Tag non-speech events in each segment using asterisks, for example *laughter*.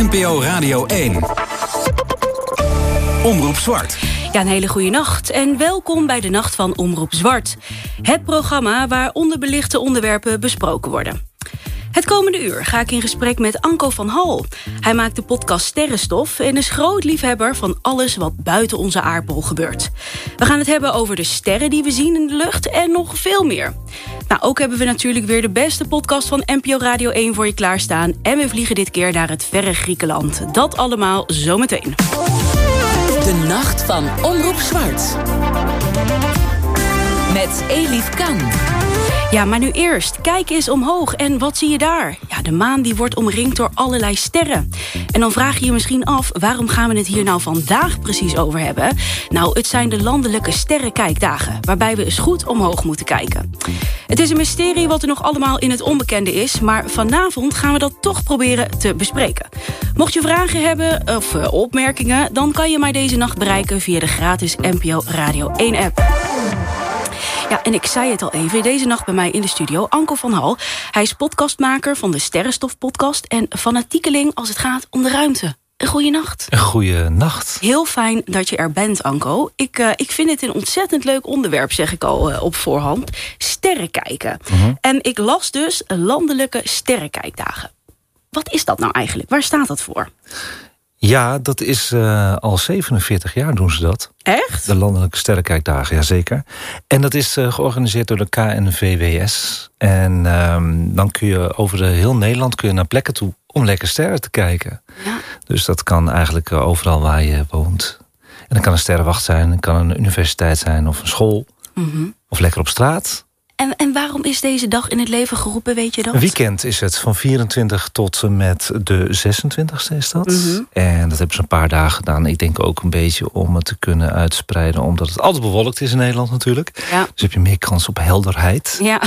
NPO Radio 1. Omroep Zwart. Ja, een hele goede nacht en welkom bij de Nacht van Omroep Zwart. Het programma waar onderbelichte onderwerpen besproken worden. Het komende uur ga ik in gesprek met Anko van Hal. Hij maakt de podcast Sterrenstof en is groot liefhebber van alles wat buiten onze aardbol gebeurt. We gaan het hebben over de sterren die we zien in de lucht en nog veel meer. Nou, ook hebben we natuurlijk weer de beste podcast van NPO Radio 1 voor je klaarstaan. En we vliegen dit keer naar het verre Griekenland. Dat allemaal zometeen. De nacht van Omroep Zwart. Met Elif Kan. Ja, maar nu eerst. Kijk eens omhoog. En wat zie je daar? Ja, de maan die wordt omringd door allerlei sterren. En dan vraag je je misschien af... waarom gaan we het hier nou vandaag precies over hebben? Nou, het zijn de landelijke sterrenkijkdagen... waarbij we eens goed omhoog moeten kijken. Het is een mysterie wat er nog allemaal in het onbekende is... maar vanavond gaan we dat toch proberen te bespreken. Mocht je vragen hebben of uh, opmerkingen... dan kan je mij deze nacht bereiken via de gratis NPO Radio 1-app. Ja, en ik zei het al even, deze nacht bij mij in de studio, Anko van Hal. Hij is podcastmaker van de Sterrenstof podcast... en fanatiekeling als het gaat om de ruimte. Een goede nacht. Een goede nacht. Heel fijn dat je er bent, Anko. Ik, uh, ik vind het een ontzettend leuk onderwerp, zeg ik al uh, op voorhand. Sterren kijken. Uh -huh. En ik las dus landelijke sterrenkijkdagen. Wat is dat nou eigenlijk? Waar staat dat voor? Ja, dat is uh, al 47 jaar doen ze dat. Echt? De Landelijke Sterrenkijkdagen, jazeker. En dat is uh, georganiseerd door de KNVWS. En um, dan kun je over de heel Nederland kun je naar plekken toe om lekker sterren te kijken. Ja. Dus dat kan eigenlijk uh, overal waar je woont. En dan kan een sterrenwacht zijn, het kan een universiteit zijn of een school. Mm -hmm. Of lekker op straat. En, en waarom is deze dag in het leven geroepen, weet je dat? Weekend is het, van 24 tot en met de 26e is dat. Mm -hmm. En dat hebben ze een paar dagen gedaan. Ik denk ook een beetje om het te kunnen uitspreiden... omdat het altijd bewolkt is in Nederland natuurlijk. Ja. Dus heb je meer kans op helderheid. Ja.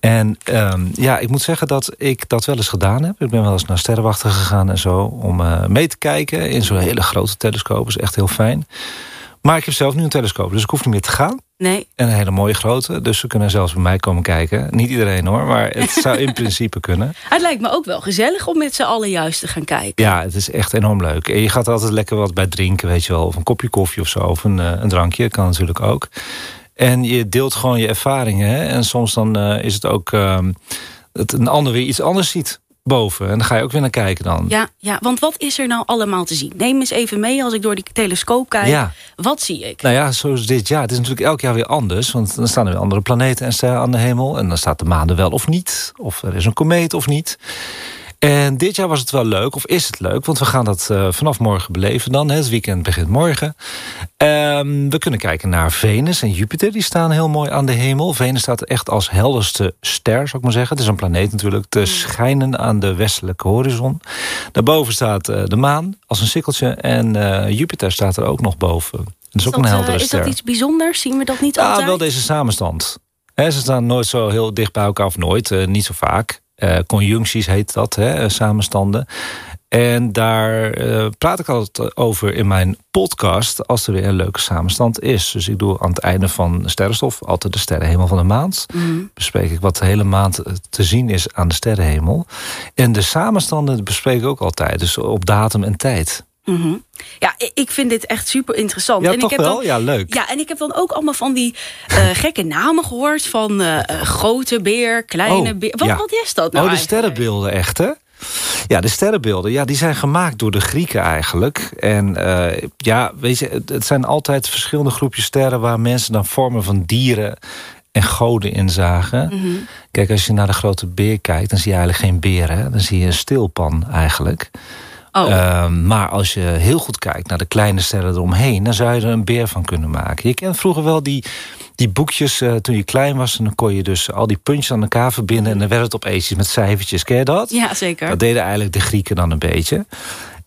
En um, ja, ik moet zeggen dat ik dat wel eens gedaan heb. Ik ben wel eens naar sterrenwachten gegaan en zo... om uh, mee te kijken in zo'n hele grote telescoop. Dat is echt heel fijn. Maar ik heb zelf nu een telescoop, dus ik hoef niet meer te gaan. Nee. En een hele mooie grote, dus ze kunnen zelfs bij mij komen kijken. Niet iedereen hoor, maar het zou in *laughs* principe kunnen. Het lijkt me ook wel gezellig om met z'n allen juist te gaan kijken. Ja, het is echt enorm leuk. En je gaat er altijd lekker wat bij drinken, weet je wel. Of een kopje koffie of zo, of een, uh, een drankje, kan natuurlijk ook. En je deelt gewoon je ervaringen. Hè? En soms dan uh, is het ook uh, dat een ander weer iets anders ziet boven. En dan ga je ook weer naar kijken dan. Ja, ja, want wat is er nou allemaal te zien? Neem eens even mee als ik door die telescoop kijk. Ja. Wat zie ik? Nou ja, zoals dit jaar. Het is natuurlijk elk jaar weer anders. Want dan staan er weer andere planeten en sterren aan de hemel. En dan staat de maan er wel of niet. Of er is een komeet of niet. En dit jaar was het wel leuk, of is het leuk... want we gaan dat uh, vanaf morgen beleven dan. Hè. Het weekend begint morgen. Um, we kunnen kijken naar Venus en Jupiter. Die staan heel mooi aan de hemel. Venus staat echt als helderste ster, zou ik maar zeggen. Het is een planeet natuurlijk te schijnen aan de westelijke horizon. Daarboven staat uh, de maan als een sikkeltje. En uh, Jupiter staat er ook nog boven. Dat is, ook dat, een heldere ster. Is dat iets bijzonders? Zien we dat niet ja, altijd? wel deze samenstand. He, ze staan nooit zo heel dicht bij elkaar, of nooit, niet zo vaak. Uh, conjuncties heet dat, hè, samenstanden. En daar uh, praat ik altijd over in mijn podcast... als er weer een leuke samenstand is. Dus ik doe aan het einde van Sterrenstof... altijd de sterrenhemel van de maand. Mm. Bespreek ik wat de hele maand te zien is aan de sterrenhemel. En de samenstanden bespreek ik ook altijd. Dus op datum en tijd. Mm -hmm. Ja, ik vind dit echt super interessant. Ja, en toch ik heb wel? Dan, ja, leuk. Ja, en ik heb dan ook allemaal van die uh, *laughs* gekke namen gehoord... van uh, grote beer, kleine oh, beer. Wat, ja. wat is dat nou Oh, de eigenlijk? sterrenbeelden echt, hè? Ja, de sterrenbeelden, ja, die zijn gemaakt door de Grieken eigenlijk. En uh, ja, weet je, het, zijn altijd verschillende groepjes sterren... waar mensen dan vormen van dieren en goden in zagen. Mm -hmm. Kijk, als je naar de grote beer kijkt, dan zie je eigenlijk geen beer, hè? Dan zie je een stilpan eigenlijk. Oh. Uh, maar als je heel goed kijkt naar de kleine sterren eromheen... dan zou je er een beer van kunnen maken. Je kent vroeger wel die, die boekjes uh, toen je klein was... en dan kon je dus al die puntjes aan elkaar verbinden... en dan werd het opeens met cijfertjes. Ken je dat? Ja, zeker. Dat deden eigenlijk de Grieken dan een beetje.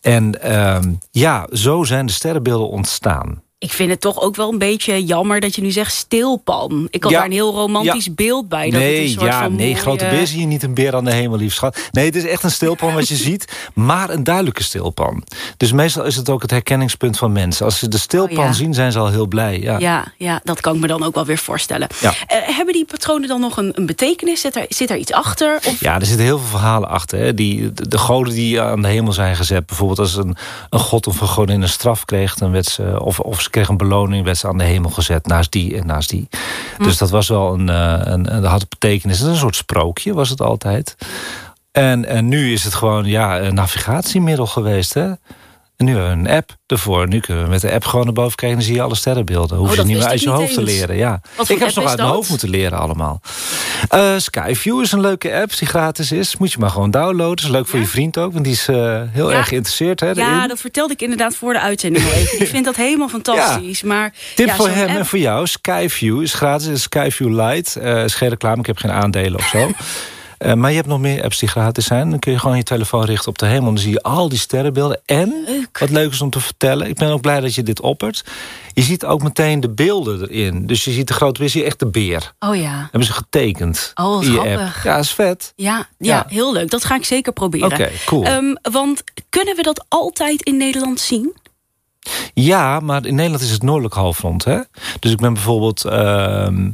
En uh, ja, zo zijn de sterrenbeelden ontstaan. Ik vind het toch ook wel een beetje jammer dat je nu zegt stilpan. Ik had Ja. daar een heel romantisch Ja. beeld bij. Dat het een Nee, soort ja, van nee, mooie- grote beer zie je niet een beer aan de hemel, lief schat. Nee, het is echt een stilpan wat je *laughs* ziet, maar een duidelijke stilpan. Dus meestal is het ook het herkenningspunt van mensen. Als ze de stilpan Oh, ja. zien, zijn ze al heel blij. Ja. Ja, ja, dat kan ik me dan ook wel weer voorstellen. Eh, hebben die patronen dan nog een, een betekenis? Zit er, zit er iets achter? Of... Ja, er zitten heel veel verhalen achter. Hè. Die, de, de goden die aan de hemel zijn gezet. Bijvoorbeeld als een, een god of een godin een straf kreeg... Dan werd ze, of, of ze kreeg een beloning, werd ze aan de hemel gezet. Naast die en naast die. Dus dat was wel een, eh, een, een, dat had betekenis. Is een soort sprookje, was het altijd. En, en nu is het gewoon ja, een navigatiemiddel geweest. Hè. En nu hebben we een app ervoor. Nu kunnen we met de app gewoon naar boven kijken... en dan zie je alle sterrenbeelden. Hoef Oh, je niet meer uit je hoofd te leren. Ja. Wat ik heb ze nog uit mijn hoofd moeten leren allemaal. Eh, Skyview is een leuke app die gratis is. Moet je maar gewoon downloaden. Is leuk voor Ja? je vriend ook, want die is eh, heel Ja. erg geïnteresseerd. Hè, Ja, dat vertelde ik inderdaad voor de uitzending even. *laughs* Ik vind dat helemaal fantastisch. Maar, Tip ja, voor hem app- en voor jou. Skyview is gratis. Skyview Lite. Eh is geen reclame, ik heb geen aandelen of zo. *laughs* Eh, maar je hebt nog meer apps die gratis zijn. Dan kun je gewoon je telefoon richten op de hemel. En dan zie je al die sterrenbeelden. En, Leuk. wat leuk is om te vertellen... ik ben ook blij dat je dit oppert. Je ziet ook meteen de beelden erin. Dus je ziet de grote beer, echt de beer. Oh ja. Hebben ze getekend Oh, wat in je app. grappig. Ja, is vet. Ja, ja, Ja. heel leuk. Dat ga ik zeker proberen. Oké, cool. Ehm, want kunnen we dat altijd in Nederland zien? Ja, maar in Nederland is het noordelijk halfrond. Hè? Dus ik ben bijvoorbeeld ehm,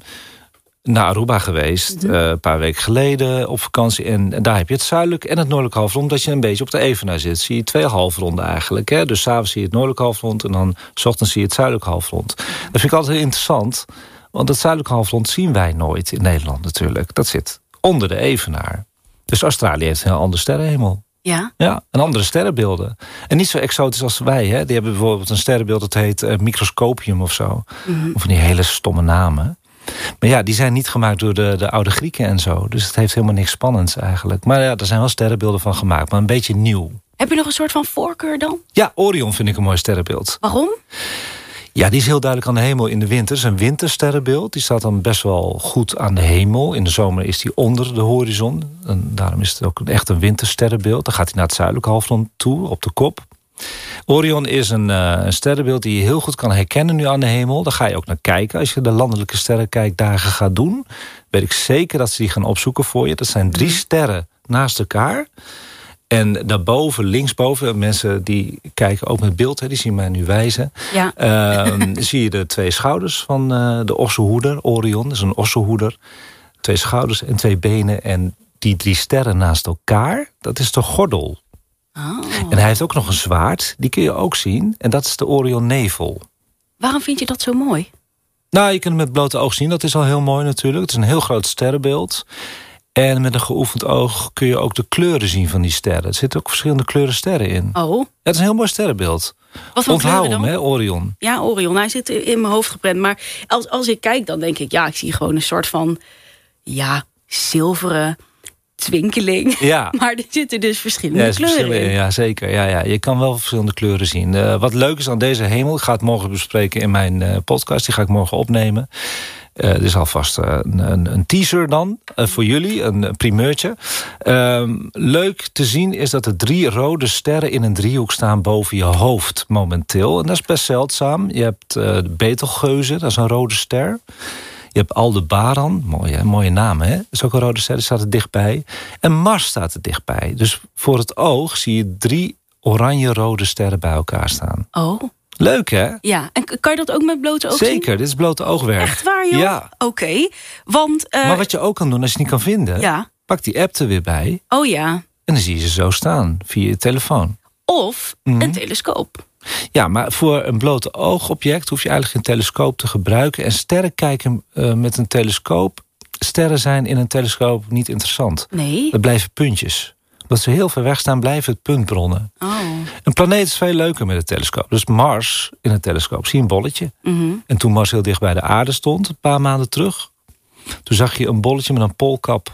naar Aruba geweest... Mhm. eh, een paar weken geleden op vakantie. En daar heb je het zuidelijk en het noordelijk halfrond... dat je een beetje op de evenaar zit. Zie je twee halfronden eigenlijk. Hè? Dus s'avonds zie je het noordelijk halfrond... en dan s ochtends zie je het zuidelijk halfrond. Dat vind ik altijd heel interessant. Want het zuidelijk halfrond zien wij nooit in Nederland natuurlijk. Dat zit onder de evenaar. Dus Australië heeft een heel ander sterrenhemel. Ja. Ja, en andere sterrenbeelden. En niet zo exotisch als wij. Hè. Die hebben bijvoorbeeld een sterrenbeeld dat heet eh, microscopium of zo. Of van die hele stomme namen. Maar ja, die zijn niet gemaakt door de, de oude Grieken en zo. Dus het heeft helemaal niks spannends eigenlijk. Maar ja, er zijn wel sterrenbeelden van gemaakt. Maar een beetje nieuw. Heb je nog een soort van voorkeur dan? Ja, Orion vind ik een mooi sterrenbeeld. Waarom? Ja, die is heel duidelijk aan de hemel in de winter. Het is een wintersterrenbeeld. Die staat dan best wel goed aan de hemel. In de zomer is die onder de horizon. En daarom is het ook echt een wintersterrenbeeld. Dan gaat hij naar het zuidelijke halfrond toe, op de kop. Orion is een, eh, een sterrenbeeld die je heel goed kan herkennen nu aan de hemel. Daar ga je ook naar kijken. Als je de landelijke sterrenkijkdagen gaat doen... weet ik zeker dat ze die gaan opzoeken voor je. Dat zijn drie sterren naast elkaar... En daarboven, linksboven, mensen die kijken ook met beeld, hè, die zien mij nu wijzen. Ja. Ehm, *laughs* zie je de twee schouders van eh, de ossenhoeder, Orion. Dat is een ossenhoeder. Twee schouders en twee benen. En die drie sterren naast elkaar, dat is de gordel. Oh. En hij heeft ook nog een zwaard, die kun je ook zien. En dat is de Orion Nevel. Waarom vind je dat zo mooi? Nou, je kunt hem met blote oog zien. Dat is al heel mooi natuurlijk. Het is een heel groot sterrenbeeld. En met een geoefend oog kun je ook de kleuren zien van die sterren. Er zitten ook verschillende kleuren sterren in. Oh, het is een heel mooi sterrenbeeld. wat voor Onthoud hem, dan? hè, Orion. Ja, Orion, hij zit in mijn hoofd geprent. Maar als, als ik kijk, dan denk ik... ja, ik zie gewoon een soort van... ja, zilveren twinkeling. Ja. *laughs* Maar er zitten dus verschillende Ja, er kleuren verschillen in. Ja, zeker. Ja, ja. Je kan wel verschillende kleuren zien. Eh, wat leuk is aan deze hemel, ik ga het morgen bespreken in mijn eh, podcast. Die ga ik morgen opnemen. Eh er is alvast een, een, een teaser dan voor jullie, een, primeurtje. Ehm, leuk te zien is dat er drie rode sterren in een driehoek staan boven je hoofd momenteel. En dat is best zeldzaam. Je hebt de Betelgeuze, dat is een rode ster. Je hebt Aldebaran, mooie, hè? mooie naam hè. Is ook een rode ster, staat er dichtbij. En Mars staat er dichtbij. Dus voor het oog zie je drie oranje-rode sterren bij elkaar staan. Oh, Leuk hè? ja. En kan je dat ook met blote ogen zien? Zeker, dit is blote oogwerk. Echt waar, joh? Ja. Oké, want... eh, Maar wat je ook kan doen als je het niet kan vinden... Ja, pak die app er weer bij oh ja. en dan zie je ze zo staan via je telefoon. Of Mhm. een telescoop. Ja, maar voor een blote oogobject hoef je eigenlijk geen telescoop te gebruiken. En sterren kijken eh, met een telescoop... sterren zijn in een telescoop niet interessant. Nee? Dat blijven puntjes. Omdat ze heel ver weg staan, blijven het puntbronnen. Oh. Een planeet is veel leuker met een telescoop. Dus Mars in een telescoop, zie je een bolletje. Mhm. En toen Mars heel dicht bij de aarde stond, een paar maanden terug... toen zag je een bolletje met een poolkap.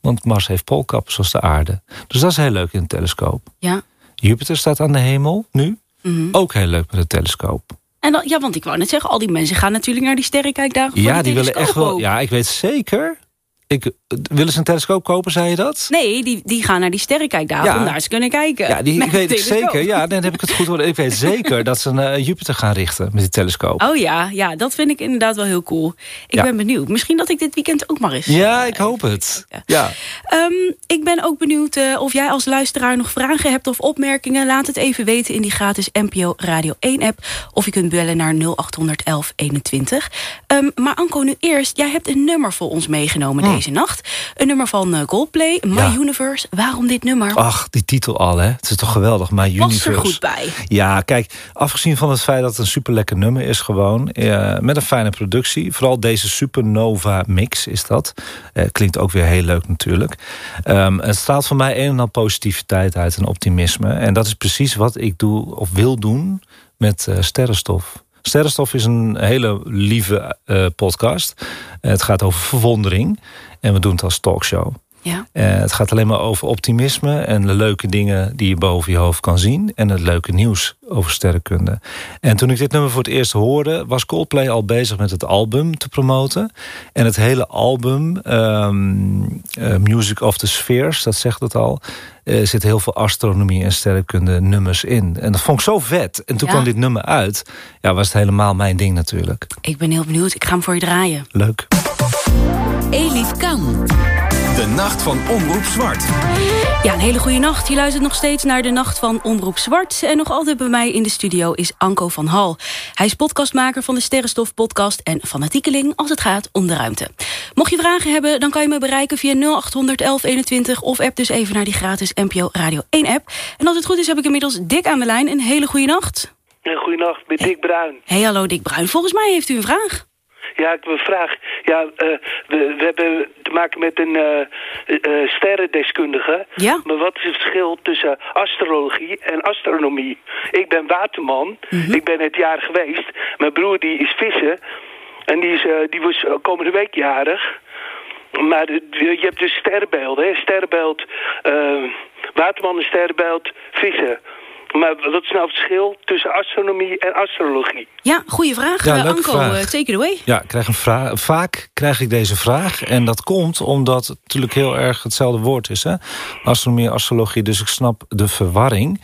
Want Mars heeft poolkap, zoals de aarde. Dus dat is heel leuk in een telescoop. Ja. Jupiter staat aan de hemel, nu. Mhm. Ook heel leuk met een telescoop. En dan, ja, want ik wou net zeggen, al die mensen gaan natuurlijk naar die sterrenkijkdagen. voor Ja, de die willen echt wel... Ja, ik weet zeker Ik, willen ze een telescoop kopen, zei je dat? Nee, die, die gaan naar die sterrenkijkdagen Ja. om daar eens kunnen kijken. Ja, die, ik weet telescoop. zeker. Ja, dan heb ik het goed horen. Ik weet zeker dat ze naar Jupiter gaan richten met die telescoop. Oh ja, ja, dat vind ik inderdaad wel heel cool. Ik Ja. ben benieuwd. Misschien dat ik dit weekend ook maar eens... Ja, ik hoop het. Ja. Ehm, ik ben ook benieuwd eh, of jij als luisteraar nog vragen hebt of opmerkingen. Laat het even weten in die gratis NPO Radio 1 app. Of je kunt bellen naar 0800 1121. Ehm, maar Anko, nu eerst. Jij hebt een nummer voor ons meegenomen deze nacht. Een nummer van eh, Coldplay, My Ja. Universe. Waarom dit nummer? Ach, die titel al, hè. Het is toch geweldig, My Universe. Was er goed bij. Ja, kijk, afgezien van het feit dat het een super lekker nummer is gewoon... eh, met een fijne productie. Vooral deze Supernova mix is dat. Eh, klinkt ook weer heel leuk natuurlijk. Ehm, het straalt voor mij een en al positiviteit uit en optimisme. En dat is precies wat ik doe of wil doen met Sterrenstof. Sterrenstof is een hele lieve eh, podcast. Het gaat over verwondering. En we doen het als talkshow. Ja. Eh, het gaat alleen maar over optimisme en de leuke dingen die je boven je hoofd kan zien. En het leuke nieuws over sterrenkunde. En toen ik dit nummer voor het eerst hoorde, was Coldplay al bezig met het album te promoten. En het hele album, ehm, eh, Music of the Spheres, dat zegt het al. Er zit heel veel astronomie en sterrenkunde nummers in. En dat vond ik zo vet. En toen Ja. kwam dit nummer uit. Ja, was het helemaal mijn ding natuurlijk. Ik ben heel benieuwd. Ik ga hem voor je draaien. Leuk. Elif Kan. De nacht van Omroep Zwart. Ja, een hele goede nacht. Je luistert nog steeds naar de Nacht van Omroep Zwart. En nog altijd bij mij in de studio is Anko van Hal. Hij is podcastmaker van de Sterrenstof podcast... en fanatiekeling als het gaat om de ruimte. Mocht je vragen hebben, dan kan je me bereiken via 0800 1121... of app dus even naar die gratis NPO Radio 1-app. En als het goed is, heb ik inmiddels Dick aan de lijn. Een hele goede nacht. Goedenacht, met Dick Bruin. Hey, hallo Dick Bruin. Volgens mij heeft u een vraag. Ja, ik een vraag. Ja, eh, we, we hebben te maken met een eh, eh, sterrendeskundige. Ja. Maar wat is het verschil tussen astrologie en astronomie? Ik ben waterman. Ik ben het jaar geweest. Mijn broer die is vissen. En die, is, die was komende week jarig. Maar je hebt dus sterrenbeelden. Hè? Sterrenbeeld waterman en sterrenbeeld vissen. Maar wat is nou het verschil tussen astronomie en astrologie? Ja, goede vraag. Ja, leuke Anko, vraag. eh, take it away. Ja, ik krijg een vraag. Vaak krijg ik deze vraag. En dat komt omdat het natuurlijk heel erg hetzelfde woord is. Hè? Astronomie, astrologie. Dus ik snap de verwarring.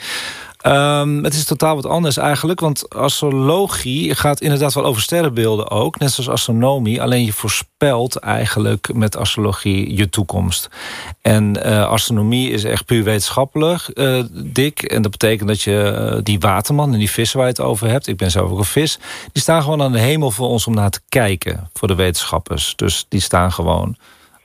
Ehm, het is totaal wat anders eigenlijk. Want astrologie gaat inderdaad wel over sterrenbeelden ook. Net zoals astronomie. Alleen je voorspelt eigenlijk met astrologie je toekomst. En eh, astronomie is echt puur wetenschappelijk, eh, dik. En dat betekent dat je eh, die waterman en die vissen waar je het over hebt... ik ben zelf ook een vis... die staan gewoon aan de hemel voor ons om naar te kijken. Voor de wetenschappers. Dus die staan gewoon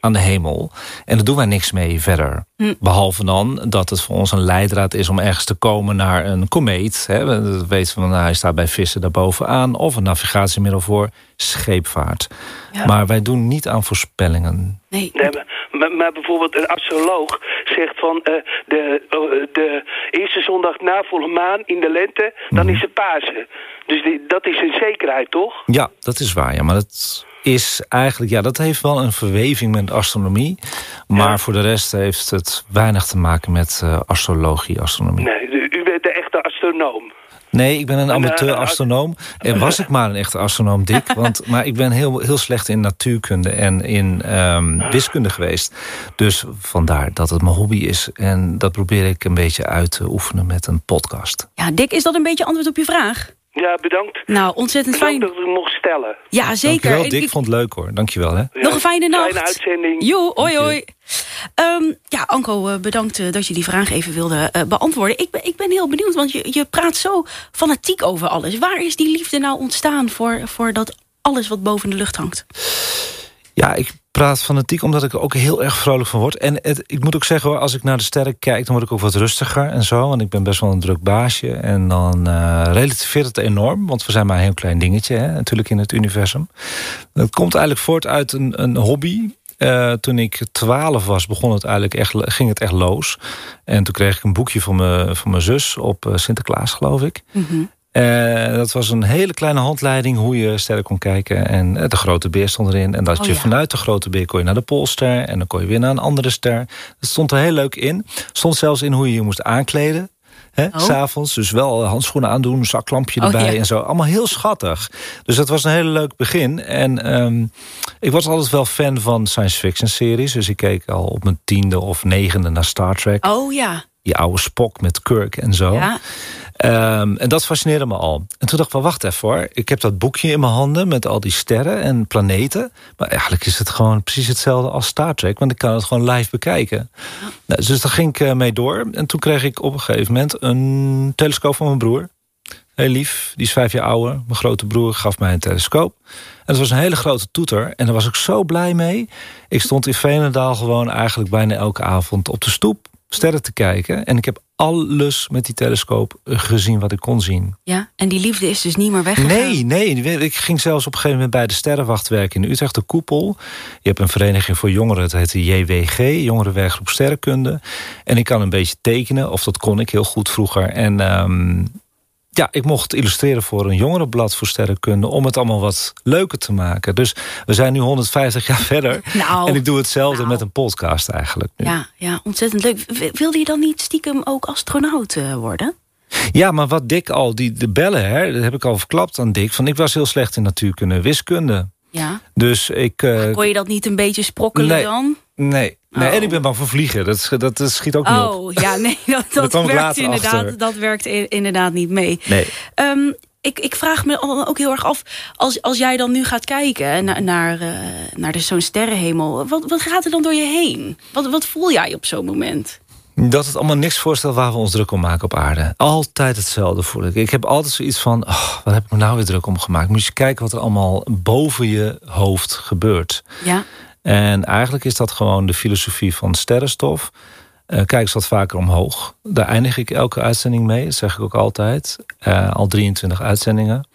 aan de hemel. En daar doen wij niks mee verder. Behalve dan dat het voor ons een leidraad is... om ergens te komen naar een komeet. Hè. We- Dat weten we, nou, hij staat bij vissen daarbovenaan... of een navigatiemiddel voor scheepvaart. Ja. Maar wij doen niet aan voorspellingen. Nee. Nee, maar, bijvoorbeeld een astroloog zegt van eh, de, eh, de eerste zondag na volle maan in de lente, dan is het Pasen. Dus die, dat is een zekerheid, toch? Ja, dat is waar. Ja, maar dat is eigenlijk, ja, dat heeft wel een verweving met astronomie. Maar voor de rest heeft het weinig te maken met eh, astrologie, astronomie. Nee, u bent de echte astronoom. Nee, ik ben een eh, astronoom. En *laughs* was ik maar een echte astronoom, Dick. Want, maar ik ben heel, heel slecht in natuurkunde en in ehm, wiskunde geweest. Dus vandaar dat het mijn hobby is. En dat probeer ik een beetje uit te oefenen met een podcast. Ja, Dick, is dat een beetje antwoord op je vraag? Ja, bedankt. Nou, ontzettend Bedankt fijn. dat ik het mocht stellen. Ja, zeker. Dankjewel, En Dick. ik- Vond het leuk hoor. Dankjewel hè. Nog een fijne nacht. Fijne uitzending. Jo, hoi hoi. Ehm, ja, Anko, eh, bedankt eh, dat je die vraag even wilde eh, beantwoorden. Ik ben, ik ben heel benieuwd, want je, je praat zo fanatiek over alles. Waar is die liefde nou ontstaan voor, voor dat alles wat boven de lucht hangt? Ja, ik praat fanatiek omdat ik er ook heel erg vrolijk van word. En het, ik moet ook zeggen, als ik naar de sterren kijk... dan word ik ook wat rustiger en zo. Want ik ben best wel een druk baasje. En dan eh relativeert het enorm. Want we zijn maar een heel klein dingetje hè, natuurlijk in het universum. Dat komt eigenlijk voort uit een, een hobby. Eh, toen ik twaalf was, begon het eigenlijk echt, ging het echt los. En toen kreeg ik een boekje van mijn, van mijn zus op eh, Sinterklaas, geloof ik. Eh, dat was een hele kleine handleiding hoe je sterren kon kijken. En eh, de grote beer stond erin. En dat Oh je ja. vanuit de grote beer kon je naar de Poolster. En dan kon je weer naar een andere ster. Dat stond er heel leuk in. stond zelfs in hoe je je moest aankleden. Oh. S'avonds, dus wel handschoenen aandoen, een zaklampje Oh, erbij ja. en zo. Allemaal heel schattig. Dus dat was een hele leuk begin. En ehm, ik was altijd wel fan van science fiction series. Dus ik keek al op mijn tiende of negende naar Star Trek. Oh ja. Die oude Spock met Kirk en zo. ja. Ehm, en dat fascineerde me al. En toen dacht ik, wel, wacht even hoor. Ik heb dat boekje in mijn handen met al die sterren en planeten. Maar eigenlijk is het gewoon precies hetzelfde als Star Trek. Want ik kan het gewoon live bekijken. Nou, dus daar ging ik eh, mee door. En toen kreeg ik op een gegeven moment een telescoop van mijn broer. Heel lief, die is vijf jaar ouder. Mijn grote broer gaf mij een telescoop. En het was een hele grote toeter. En daar was ik zo blij mee. Ik stond in Veenendaal gewoon eigenlijk bijna elke avond op de stoep sterren te kijken. En ik heb alles met die telescoop gezien wat ik kon zien. ja. En die liefde is dus niet meer weggegaan. Nee, nee. Ik ging zelfs op een gegeven moment bij de Sterrenwacht werken in Utrecht, de Koepel. Je hebt een vereniging voor jongeren, het heet de JWG, Jongerenwerkgroep Sterrenkunde. En ik kan een beetje tekenen, of dat kon ik heel goed vroeger. En ehm, ja, ik mocht illustreren voor een jongerenblad voor sterrenkunde... om het allemaal wat leuker te maken. Dus we zijn nu 150 jaar *laughs* verder. Nou, en ik doe hetzelfde nou. met een podcast eigenlijk nu. Ja, ja, ontzettend leuk. Wilde je dan niet stiekem ook astronaut eh, worden? Ja, maar wat Dick al, die, de bellen, hè, dat heb ik al verklapt aan Dick... van ik was heel slecht in natuurkunde en wiskunde. Ja. Dus ik... eh, Kon je dat niet een beetje sprokkelen Nee. dan? Nee, nee Oh. en ik ben bang voor vliegen. Dat, dat, dat schiet ook niet op. Oh, ja, nee, *laughs* dat, dat werkt inderdaad, achter. dat werkt inderdaad niet mee. Nee. Ehm, ik, ik vraag me ook heel erg af, als, als jij dan nu gaat kijken naar, naar, eh, naar de- zo'n sterrenhemel, wat, wat gaat er dan door je heen? Wat, wat voel jij op zo'n moment? Dat het allemaal niks voorstelt waar we ons druk om maken op aarde. Altijd hetzelfde voel ik. Ik heb altijd zoiets van, oh, wat heb ik me nou weer druk om gemaakt? Moet je kijken wat er allemaal boven je hoofd gebeurt. Ja, En eigenlijk is dat gewoon de filosofie van sterrenstof. Eh, kijk eens wat vaker omhoog. Daar eindig ik elke uitzending mee. Dat zeg ik ook altijd. Eh, al 23 uitzendingen.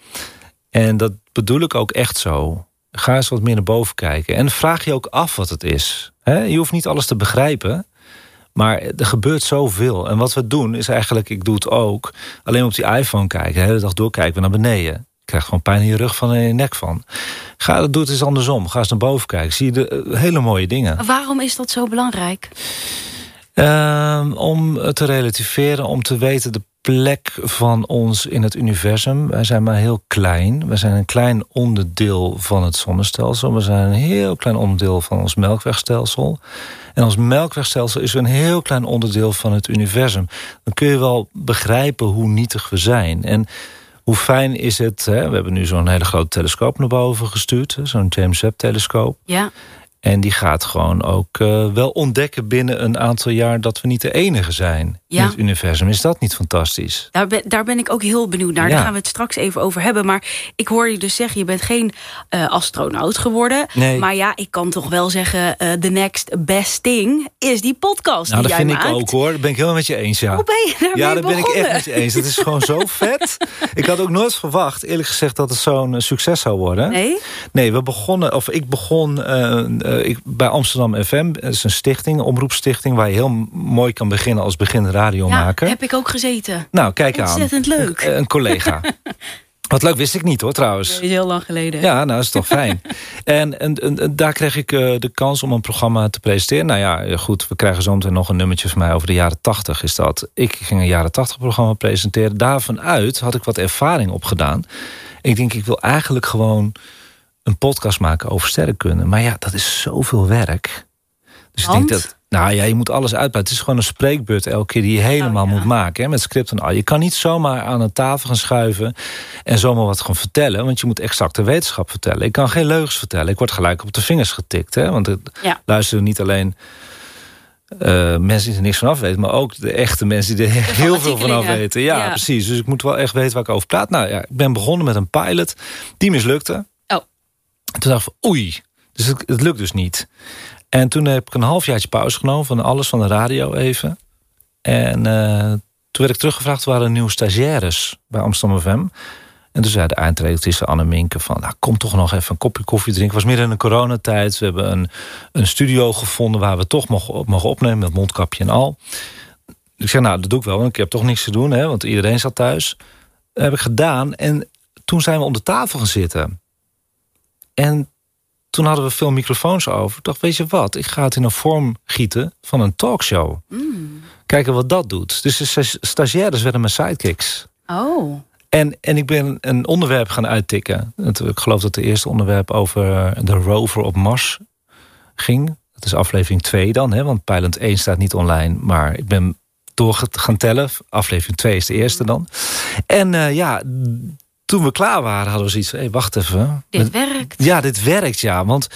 En dat bedoel ik ook echt zo. Ga eens wat meer naar boven kijken. En vraag je ook af wat het is. Je hoeft niet alles te begrijpen. Maar er gebeurt zoveel. En wat we doen is eigenlijk, ik doe het ook... alleen op die iPhone kijken. De hele dag door kijken we naar beneden. Je krijgt gewoon pijn in je rug van en in je nek van. Ga, doe het eens andersom. Ga eens naar boven kijken. Zie je de eh, hele mooie dingen. waarom is dat zo belangrijk? Ehm, om te relativeren, om te weten de plek van ons in het universum. Wij zijn maar heel klein. We zijn een klein onderdeel van het zonnestelsel. We zijn een heel klein onderdeel van ons melkwegstelsel. En ons melkwegstelsel is een heel klein onderdeel van het universum. Dan kun je wel begrijpen hoe nietig we zijn. En hoe fijn is het... Hè? We hebben nu zo'n hele grote telescoop naar boven gestuurd. Zo'n James Webb-telescoop. Ja, En die gaat gewoon ook eh, wel ontdekken binnen een aantal jaar... dat we niet de enige zijn Ja. in het universum. Is dat niet fantastisch? daar ben, daar ben ik ook heel benieuwd naar. Ja. Daar gaan we het straks even over hebben. Maar ik hoor je dus zeggen, je bent geen eh, astronaut geworden. Nee. Maar ja, ik kan toch wel zeggen... eh the next best thing is die podcast Nou, die dat jij vind ik ook hoor. Dat ben ik helemaal met je eens, ja. Hoe ben je daarmee ja, dat ben ik echt met je eens. Het is gewoon zo *laughs* vet. Ik had ook nooit verwacht, eerlijk gezegd, dat het zo'n eh, succes zou worden. Nee? Nee, we begonnen, of ik begon eh, eh, ik, bij Amsterdam FM. Dat is een stichting, een omroepstichting... waar je heel mooi kan beginnen als beginnend radiomaker. Ja, heb ik ook gezeten. Nou, kijk aan. Ontzettend leuk. Een, een collega. *laughs* Wat leuk wist ik niet hoor, trouwens. Dat is heel lang geleden. Ja, nou, is toch fijn. *laughs* En, en, en, daar kreeg ik eh, de kans om een programma te presenteren. Nou ja, eh, goed, we krijgen zo meteen nog een nummertje van mij over de jaren tachtig is dat. Ik ging een jaren tachtig programma presenteren. Daarvan uit had ik wat ervaring opgedaan. Ik denk, ik wil eigenlijk gewoon een podcast maken over sterrenkunde. Maar ja, dat is zoveel werk. Dus ik denk dat... Nou ja, je moet alles uitbuiten. Het is gewoon een spreekbeurt elke keer die je helemaal Oh, ja. moet maken. Hè, met script en al. Je kan niet zomaar aan een tafel gaan schuiven... en zomaar wat gaan vertellen. Want je moet exacte wetenschap vertellen. Ik kan geen leugens vertellen. Ik word gelijk op de vingers getikt. Hè, want het Ja. luisteren niet alleen... eh, mensen die er niks van af weten... maar ook de echte mensen die er heel veel van af weten. Ja, Ja. precies. Dus ik moet wel echt weten waar ik over praat. Nou ja, ik ben begonnen met een pilot. Die mislukte. Oh. En toen dacht ik van, oei, dus het, het lukt dus niet. En toen heb ik een halfjaartje pauze genomen van alles van de radio even. En eh, toen werd ik teruggevraagd, er waren nieuwe stagiaires bij Amsterdam FM. En toen zei de eindredactrice Anne Minke van... Nou, kom toch nog even een kopje koffie drinken. Het was midden in de coronatijd. We hebben een, een studio gevonden waar we toch mogen, mogen opnemen... met mondkapje en al. Ik zei, nou, dat doe ik wel, want ik heb toch niks te doen. Hè, want iedereen zat thuis. Dat heb ik gedaan. En toen zijn we om de tafel gaan zitten. En toen hadden we veel microfoons over. Ik dacht, weet je wat, ik ga het in een vorm gieten van een talkshow. Mm. Kijken wat dat doet. Dus de sta- stagiaires werden mijn sidekicks. Oh. En, en ik ben een onderwerp gaan uittikken. Ik geloof dat het eerste onderwerp over de rover op Mars ging. Dat is aflevering 2 dan, hè, want Pilot 1 staat niet online. Maar ik ben door gaan tellen. Aflevering 2 is de eerste dan. En eh, ja, toen we klaar waren hadden we zoiets van... Hey, wacht even. Dit werkt. Ja, dit werkt, ja. Want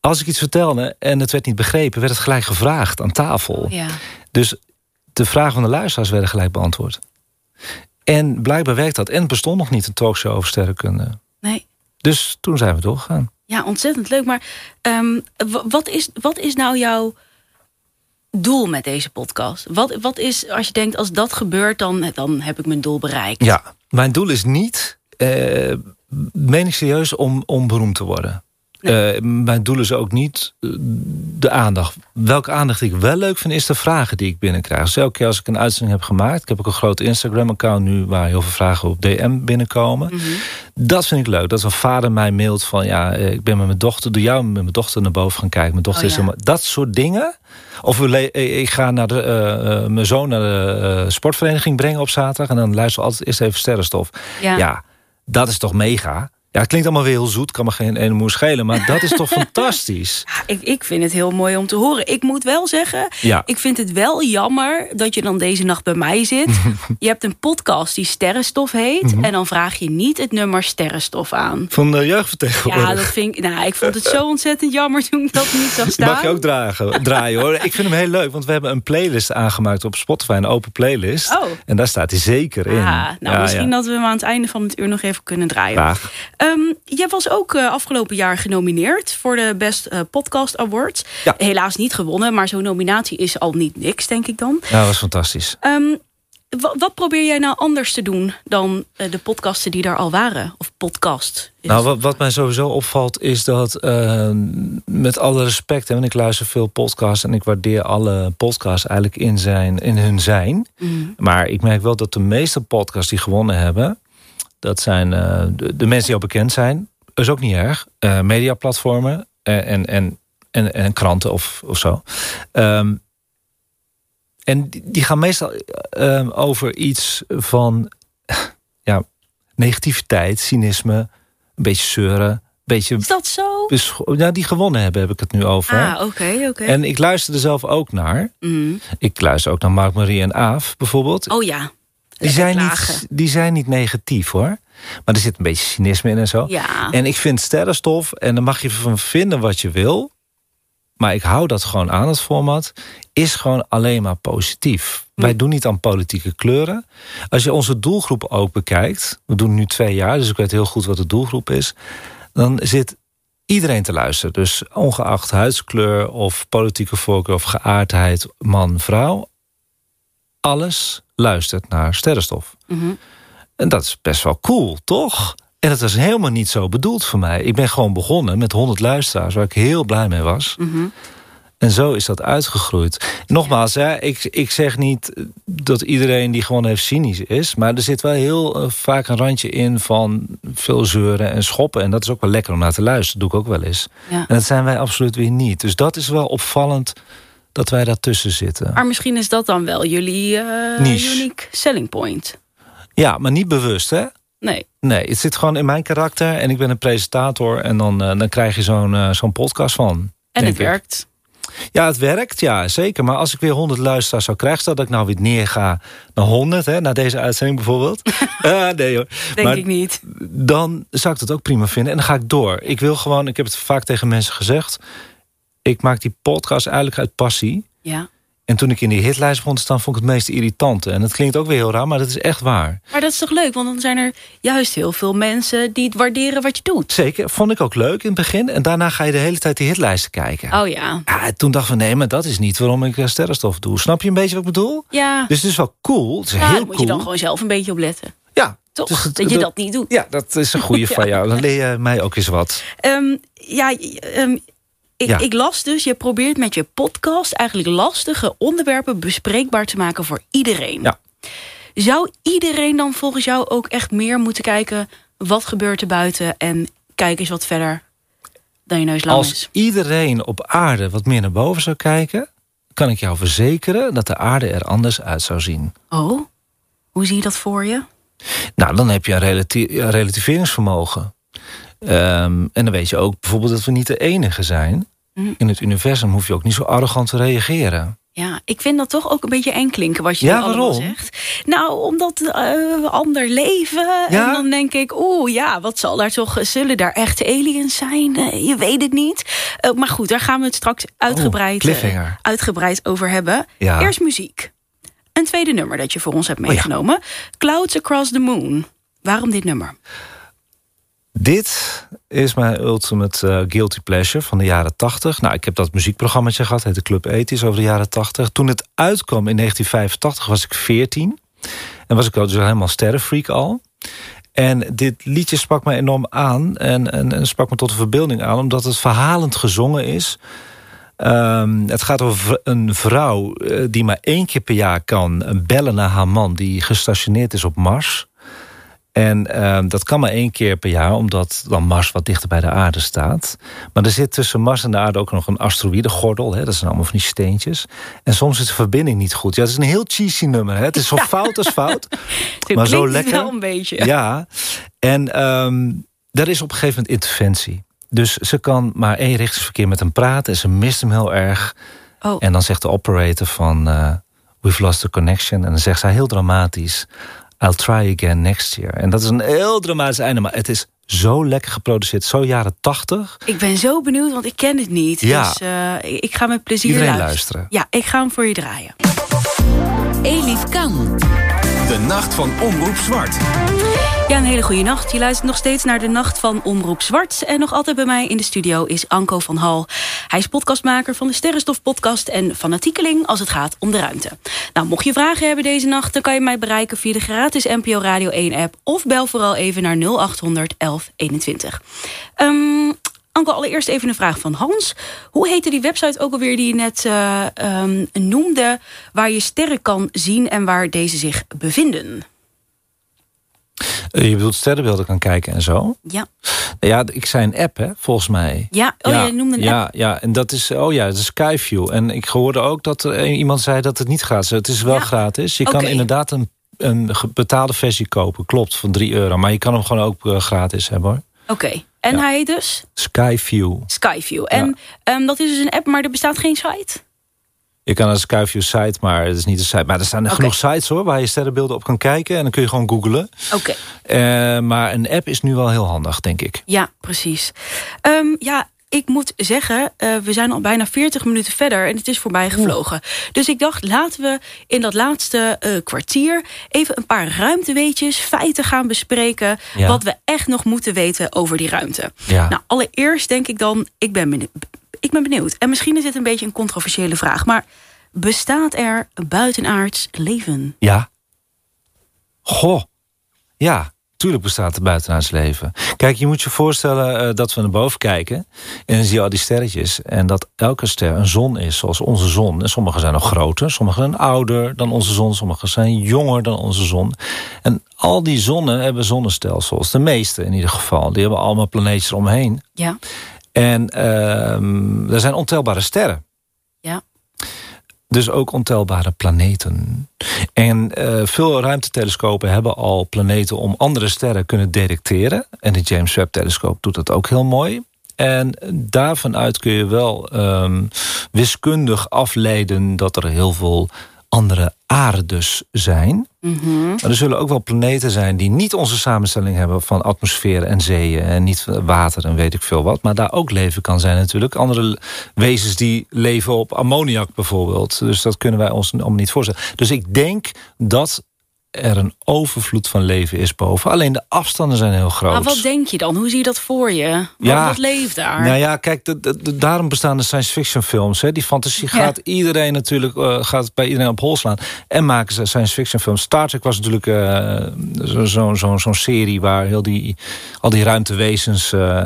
als ik iets vertelde en het werd niet begrepen... werd het gelijk gevraagd aan tafel. Ja. Dus de vragen van de luisteraars werden gelijk beantwoord. En blijkbaar werkt dat. En het bestond nog niet een talkshow over sterrenkunde. Nee. Dus toen zijn we doorgegaan. Ja, ontzettend leuk. Maar ehm, wat, is, wat is nou jouw doel met deze podcast? Wat, wat is, als je denkt, als dat gebeurt, dan, dan heb ik mijn doel bereikt? Ja, mijn doel is niet, eh, meen ik serieus, om, om beroemd te worden. Eh, mijn doel is ook niet eh, de aandacht. Welke aandacht ik wel leuk vind, is de vragen die ik binnenkrijg. Dus elke keer als ik een uitzending heb gemaakt... ik heb ook een groot Instagram-account nu... waar heel veel vragen op DM binnenkomen. Dat vind ik leuk. Dat een vader mij mailt van... ja, eh, ik ben met mijn dochter... door jou met mijn dochter naar boven gaan kijken. Mijn dochter Oh, is helemaal... Dat soort dingen... Of we ik ga naar de, mijn zoon naar de sportvereniging brengen op zaterdag... en dan luister altijd eerst even sterrenstof. Ja. Ja, dat is toch mega? Ja, het klinkt allemaal weer heel zoet, kan me geen ene moer schelen... maar dat is toch *laughs* fantastisch? Ik, ik vind het heel mooi om te horen. Ik moet wel zeggen, Ja. ik vind het wel jammer dat je dan deze nacht bij mij zit. *laughs* je hebt een podcast die Sterrenstof heet. Mhm. En dan vraag je niet het nummer Sterrenstof aan. Van de jeugdvertegenwoordiger. Ja, dat vind ik, nou, ik vond het zo ontzettend jammer toen ik dat niet zag *laughs* staan. mag je ook dragen, draaien hoor. Ik vind hem heel leuk, want we hebben een playlist aangemaakt op Spotify, een open playlist. Oh. En daar staat hij zeker in. Ah, nou, Ja, misschien ja. dat we hem aan het einde van het uur nog even kunnen draaien. Graag. Ehm, jij was ook eh, afgelopen jaar genomineerd voor de Best eh, Podcast Awards. Ja. Helaas niet gewonnen, maar zo'n nominatie is al niet niks, denk ik dan. Ja, dat was fantastisch. Ehm, wa- wat probeer jij nou anders te doen dan eh, de podcasten die daar al waren? Of podcast? Nou, wat, wat mij sowieso opvalt is dat, eh, met alle respect... hè, want ik luister veel podcasts en ik waardeer alle podcasts eigenlijk in, zijn, in hun zijn. Mm. Maar ik merk wel dat de meeste podcasts die gewonnen hebben... dat zijn eh, de, de mensen die al bekend zijn. Dat is ook niet erg. Eh, mediaplatformen en, en, en, en, en kranten of, of zo. Ehm, en die, gaan meestal eh, over iets van... *laughs* ja, negativiteit, cynisme, een beetje zeuren... Een beetje Is dat zo? ja, die gewonnen hebben, heb ik het nu over. Ah, oké, oké. En ik luister er zelf ook naar. Mhm. Ik luister ook naar Mark, Marie en Aaf bijvoorbeeld. Oh ja. Die, zijn niet, die zijn niet negatief hoor. Maar er zit een beetje cynisme in en zo. Ja. En ik vind sterrenstof, en daar mag je van vinden wat je wil. Maar ik hou dat gewoon aan, het format. Is gewoon alleen maar positief. Hm. Wij doen niet aan politieke kleuren. Als je onze doelgroep ook bekijkt. We doen nu twee jaar, dus ik weet heel goed wat de doelgroep is. Dan zit iedereen te luisteren. Dus ongeacht huidskleur of politieke voorkeur of geaardheid, man, vrouw. Alles luistert naar sterrenstof. Mhm. En dat is best wel cool, toch? En het was helemaal niet zo bedoeld voor mij. Ik ben gewoon begonnen met 100 luisteraars, waar ik heel blij mee was. Mhm. En zo is dat uitgegroeid. Nogmaals, hè, ik, ik zeg niet dat iedereen die gewoon heeft cynisch is. Maar er zit wel heel eh, vaak een randje in van veel zeuren en schoppen. En dat is ook wel lekker om naar te luisteren. Dat doe ik ook wel eens. Ja. En dat zijn wij absoluut weer niet. Dus dat is wel opvallend dat wij daartussen zitten. Maar misschien is dat dan wel jullie eh, Niche. unique selling point. Ja, maar niet bewust, hè? Nee. Nee, het zit gewoon in mijn karakter. En ik ben een presentator. En dan, eh, dan krijg je zo'n eh, zo'n podcast van. En het ik. werkt. Ja, het werkt, ja, zeker. Maar als ik weer 100 luisteraars zou krijgen... stel dat ik nou weer neerga naar 100, hè, naar deze uitzending bijvoorbeeld. *laughs* Nee hoor. Denk Maar ik niet. Dan zou ik dat ook prima vinden. En dan ga ik door. Ik wil gewoon, ik heb het vaak tegen mensen gezegd... ik maak die podcast eigenlijk uit passie. Ja. En toen ik in die hitlijst begon te staan... vond ik het meest irritante. En dat klinkt ook weer heel raar, maar dat is echt waar. Maar dat is toch leuk? Want dan zijn er juist heel veel mensen die het waarderen wat je doet. Zeker, vond ik ook leuk in het begin. En daarna ga je de hele tijd die hitlijsten kijken. Oh ja. Ja, toen dachten we, nee, maar dat is niet waarom ik eh, sterrenstof doe. Snap je een beetje wat ik bedoel? Ja, Dus het is wel cool. Het is ja heel daar moet cool. je dan gewoon zelf een beetje op letten. Ja, Toch? dus dat je dat niet doet. Ja, dat is een goede *laughs* van jou. Dan leer je mij ook eens wat. Ehm, ja, ehm, ik, Ja. ik las dus, je probeert met je podcast eigenlijk lastige onderwerpen bespreekbaar te maken voor iedereen. Ja. Zou iedereen dan volgens jou ook echt meer moeten kijken wat gebeurt er buiten en kijk eens wat verder dan je neus lang Als is? iedereen op aarde wat meer naar boven zou kijken... kan ik jou verzekeren dat de aarde er anders uit zou zien. Oh, hoe zie je dat voor je? Nou, dan heb je een relati relativeringsvermogen. Um, en dan weet je ook bijvoorbeeld dat we niet de enige zijn. Mm. In het universum hoef je ook niet zo arrogant te reageren. Ja, ik vind dat toch ook een beetje eng klinken wat je ja, allemaal zegt. Nou, omdat uh, ander leven. En dan denk ik, oeh, ja, wat zal daar toch... Zullen daar echte aliens zijn? Uh, je weet het niet. Uh, maar goed, daar gaan we het straks uitgebreid, oh, uitgebreid over hebben. Ja. Eerst muziek. Een tweede nummer dat je voor ons hebt meegenomen. Oh, Clouds Across the Moon. Waarom dit nummer? Dit is mijn ultimate uh, guilty pleasure van de jaren 80. Nou, ik heb dat muziekprogramma gehad, heette Club Ethisch, over de jaren 80. Toen het uitkwam in 1985 was ik 14. En was ik dus helemaal sterrenfreak al. En dit liedje sprak me enorm aan en, en, sprak me tot de verbeelding aan... omdat het verhalend gezongen is... Um, het gaat over een vrouw uh, die maar één keer per jaar kan bellen naar haar man... die gestationeerd is op Mars. En uh, dat kan maar één keer per jaar, omdat dan Mars wat dichter bij de aarde staat. Maar er zit tussen Mars en de aarde ook nog een asteroïdegordel. Hè? Dat zijn allemaal van die steentjes. En soms is de verbinding niet goed. Ja, het is een heel cheesy nummer. Hè? Het is zo *laughs* fout als fout. *laughs* maar zo lekker. wel een beetje. Ja, en um, er is op een gegeven moment interventie. Dus ze kan maar één richtingsverkeer met hem praten. En ze mist hem heel erg. Oh. En dan zegt de operator van... Uh, we've lost the connection. En dan zegt zij heel dramatisch... I'll try again next year. En dat is een heel dramatisch einde, maar het is zo lekker geproduceerd, zo jaren tachtig. Ik ben zo benieuwd, want ik ken het niet. Ja. Dus uh, ik ga met plezier Iedereen luisteren. luisteren. Ja, ik ga hem voor je draaien. Elif Kan. De nacht van Omroep Zwart. Ja, een hele goede nacht. Je luistert nog steeds naar de Nacht van Omroep Zwart. En nog altijd bij mij in de studio is Anko van Hal. Hij is podcastmaker van de Sterrenstof podcast... en fanatiekeling als het gaat om de ruimte. Nou, mocht je vragen hebben deze nacht... dan kan je mij bereiken via de gratis NPO Radio 1-app... of bel vooral even naar 0800 1121. Um, Anko, allereerst even een vraag van Hans. Hoe heette die website ook alweer die je net um, noemde... waar je sterren kan zien en waar deze zich bevinden? Je bedoelt sterrenbeelden kan kijken en zo? Ja. Ja, ik zei een app, hè, volgens mij. Ja, oh, ja, je noemde een ja, app. Ja, en dat is, oh ja, dat is Skyview. En ik hoorde ook dat er iemand zei dat het niet gratis is. Het is wel Ja. gratis. Je kan inderdaad een, een betaalde versie kopen. Klopt, van 3 euro. Maar je kan hem gewoon ook eh, gratis hebben, hoor. Oké. En Ja. hij heet dus Skyview. Skyview. En ehm, dat is dus een app, maar er bestaat geen site? Je kan naar de Skyview site, maar het is niet een site. Maar er staan genoeg sites hoor, waar je sterrenbeelden op kan kijken. En dan kun je gewoon googlen. Oké. Eh, maar een app is nu wel heel handig, denk ik. Ja, precies. Ehm, ja, ik moet zeggen, eh, we zijn al bijna 40 minuten verder en het is voorbij gevlogen. Dus ik dacht, laten we in dat laatste eh, kwartier even een paar ruimteweetjes, feiten gaan bespreken. Ja. Wat we echt nog moeten weten over die ruimte. Ja. Nou, allereerst denk ik dan, ik ben benieuwd. Ik ben benieuwd. En misschien is dit een beetje een controversiële vraag, maar bestaat er buitenaards leven? Ja. Goh. Ja, tuurlijk bestaat er buitenaards leven. Kijk, je moet je voorstellen eh, dat we naar boven kijken... en dan zie je al die sterretjes. En dat elke ster een zon is, zoals onze zon. En sommige zijn nog groter, sommige zijn ouder dan onze zon... sommige zijn jonger dan onze zon. En al die zonnen hebben zonnestelsels. De meeste in ieder geval. Die hebben allemaal planeetjes omheen. Ja. En ehm, er zijn ontelbare sterren. Ja. Dus ook ontelbare planeten. En eh, veel ruimtetelescopen hebben al planeten om andere sterren kunnen detecteren. En de James Webb-telescoop doet dat ook heel mooi. En daarvan uit kun je wel ehm, wiskundig afleiden dat er heel veel andere aardes zijn. Mhm. Maar er zullen ook wel planeten zijn die niet onze samenstelling hebben van atmosfeer en zeeën en niet water en weet ik veel wat. Maar daar ook leven kan zijn natuurlijk. Andere wezens die leven op ammoniak bijvoorbeeld. Dus dat kunnen wij ons allemaal niet voorstellen. Dus ik denk dat er een overvloed van leven is boven. Alleen de afstanden zijn heel groot. Maar wat denk je dan? Hoe zie je dat voor je? Wat, Ja. wat leeft daar? Nou ja, kijk, de- de- de- daarom bestaan de science fiction films. Hè. Die fantasie Ja. gaat iedereen natuurlijk eh, gaat bij iedereen op hol slaan. En maken ze science fiction films. Star Trek was natuurlijk eh, zo- zo'n zo, zo'n serie waar heel die, al die ruimtewezens eh,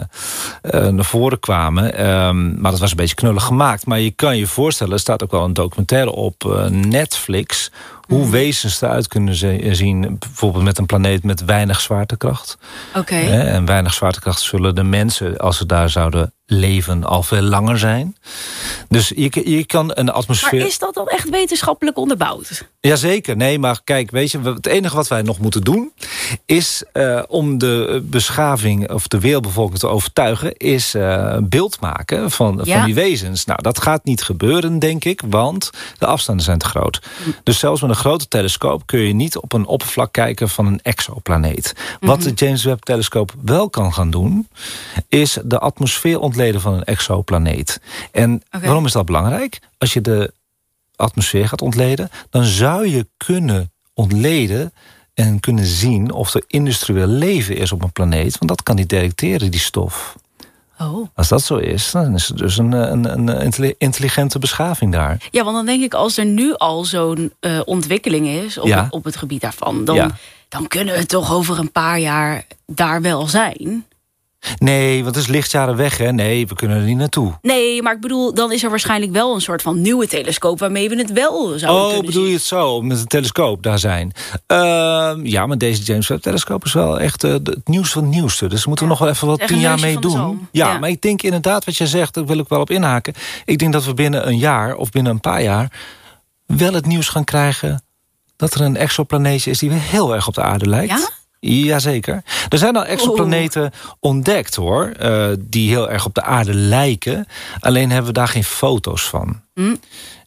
naar voren kwamen. Ehm, maar dat was een beetje knullig gemaakt. Maar je kan je voorstellen, er staat ook wel een documentaire op Netflix Hoe wezens eruit kunnen ze- zien, bijvoorbeeld met een planeet met weinig zwaartekracht. Oké. En weinig zwaartekracht zullen de mensen, als ze daar zouden leven, al veel langer zijn. Dus je, je kan een Maar atmosfeer... is dat dan echt wetenschappelijk onderbouwd? Jazeker, nee, maar kijk, weet je, het enige wat wij nog moeten doen... is eh, om de beschaving of de wereldbevolking te overtuigen... is een beeld maken van, Ja. van die wezens. Nou, dat gaat niet gebeuren, denk ik, want de afstanden zijn te groot. Dus zelfs met een grote telescoop kun je niet op een oppervlak kijken van een exoplaneet. Wat de James Webb-telescoop wel kan gaan doen... is de atmosfeer ontleden van een exoplaneet. En waarom is dat belangrijk? Als je de atmosfeer gaat ontleden... dan zou je kunnen ontleden en kunnen zien... of er industrieel leven is op een planeet. Want dat kan die detecteren, die stof. Oh. Als dat zo is, dan is er dus een, een, een intelli- intelligente beschaving daar. Ja, want dan denk ik, als er nu al zo'n eh, ontwikkeling is op, Ja. het, op het gebied daarvan, dan, Ja. dan kunnen we toch over een paar jaar daar wel zijn. Nee, want het is lichtjaren weg, hè? Nee, we kunnen er niet naartoe. Nee, maar ik bedoel, dan is er waarschijnlijk wel een soort van nieuwe telescoop waarmee we het wel zouden Oh, kunnen bedoel zien. je het zo, met een telescoop daar zijn? Ehm, ja, maar deze James Webb-telescoop is wel echt eh, het nieuws van het nieuwste. Dus moeten we nog wel even wat tien jaar mee doen. Ja, Ja. maar ik denk inderdaad wat je zegt, daar wil ik wel op inhaken. Ik denk dat we binnen een jaar of binnen een paar jaar... wel het nieuws gaan krijgen dat er een exoplaneetje is... die weer heel erg op de aarde lijkt. Ja? Jazeker. Er zijn al exoplaneten ontdekt, hoor. eh, die heel erg op de aarde lijken. Alleen hebben we daar geen foto's van. Hm.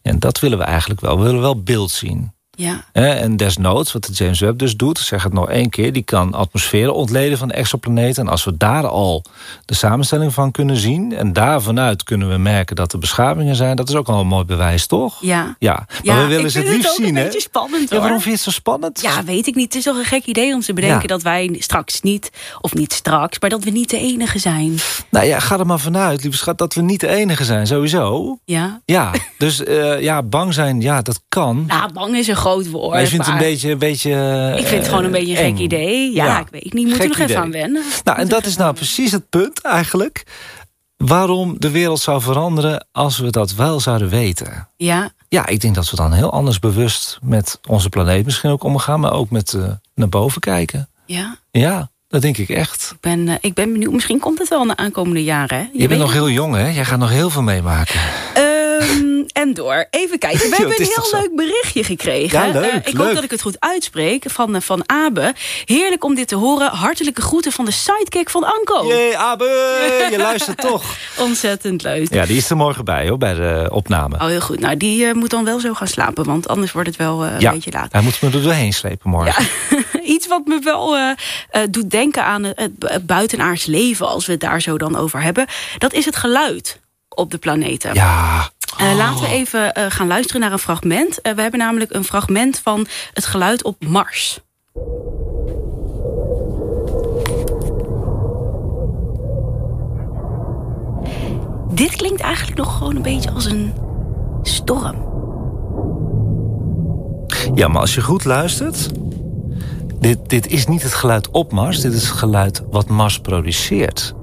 En dat willen we eigenlijk wel. We willen wel beeld zien. Ja. En desnoods, wat de James Webb dus doet... zeg het nog één keer, die kan atmosferen ontleden van exoplaneten. En als we daar al de samenstelling van kunnen zien... en daarvanuit kunnen we merken dat er beschavingen zijn... dat is ook al een mooi bewijs, toch? Ja. Ja, maar Ja, we willen ze het liefst zien, een hè? beetje spannend, Ja, waarom vind je het zo spannend? Ja, weet ik niet. Het is toch een gek idee om te bedenken Ja. dat wij straks niet, of niet straks, maar dat we niet de enige zijn. Nou ja, ga er maar vanuit, lieve schat, dat we niet de enige zijn, sowieso. Ja. Ja, dus eh, ja, bang zijn, ja, dat kan. Nou, bang is een groot woord. maar je vindt het een beetje... Een beetje ik vind het gewoon een beetje een gek idee. Ja, ik weet niet. Moet er Gek nog even aan wennen. Nou, en dat is nou precies het punt eigenlijk... waarom de wereld zou veranderen als we dat wel zouden weten. Ja, Ja, ik denk dat we dan heel anders bewust met onze planeet misschien ook omgaan... maar ook met eh, naar boven kijken. ja. Ja, dat denk ik echt. Ik ben, eh, ik ben benieuwd. Misschien komt het wel in de aankomende jaren. Hè? Je, bent nog heel jong, hè? Jij gaat nog heel veel meemaken. Ehm, en door. Even kijken. We *laughs* Jo, hebben een heel leuk berichtje gekregen. Ja, leuk, Eh, ik leuk. hoop dat ik het goed uitspreek. Van, eh, van Abe. Heerlijk om dit te horen. Hartelijke groeten van de sidekick van Anko. Jee, Abe, je luistert *laughs* toch. Ontzettend leuk. Ja, die is er morgen bij, hoor, bij de opname. Oh, heel goed. Nou, die eh, moet dan wel zo gaan slapen. Want anders wordt het wel ja, een beetje laat. hij moet me er doorheen slepen morgen. *laughs* Iets wat me wel eh, eh, doet denken aan het buitenaards leven... als we het daar zo dan over hebben. Dat is het geluid op de planeten. Ja, Eh, laten we even eh, gaan luisteren naar een fragment. Eh, we hebben namelijk een fragment van het geluid op Mars. Dit klinkt eigenlijk nog gewoon een beetje als een storm. Ja, maar als je goed luistert... Dit, dit is niet het geluid op Mars, dit is het geluid wat Mars produceert.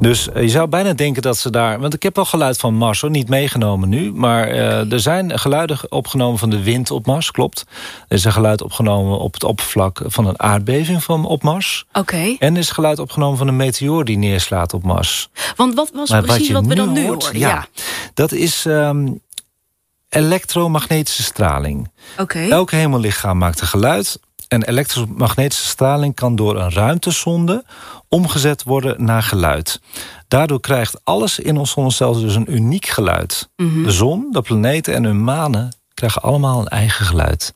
Dus eh, je zou bijna denken dat ze daar... Want ik heb wel geluid van Mars, hoor, niet meegenomen nu. Maar eh, er zijn geluiden opgenomen van de wind op Mars, klopt. Er is een geluid opgenomen op het oppervlak van een aardbeving van, op Mars. Oké, En er is geluid opgenomen van een meteoor die neerslaat op Mars. want wat was Maar precies wat, we dan nu hoort, hoorden? ja, Ja, dat is ehm, elektromagnetische straling. oké. Elk hemellichaam maakt een geluid. En elektromagnetische straling kan door een ruimtesonde omgezet worden naar geluid. Daardoor krijgt alles in ons zonnestelsel dus een uniek geluid. Mhm. De zon, de planeten en hun manen krijgen allemaal een eigen geluid.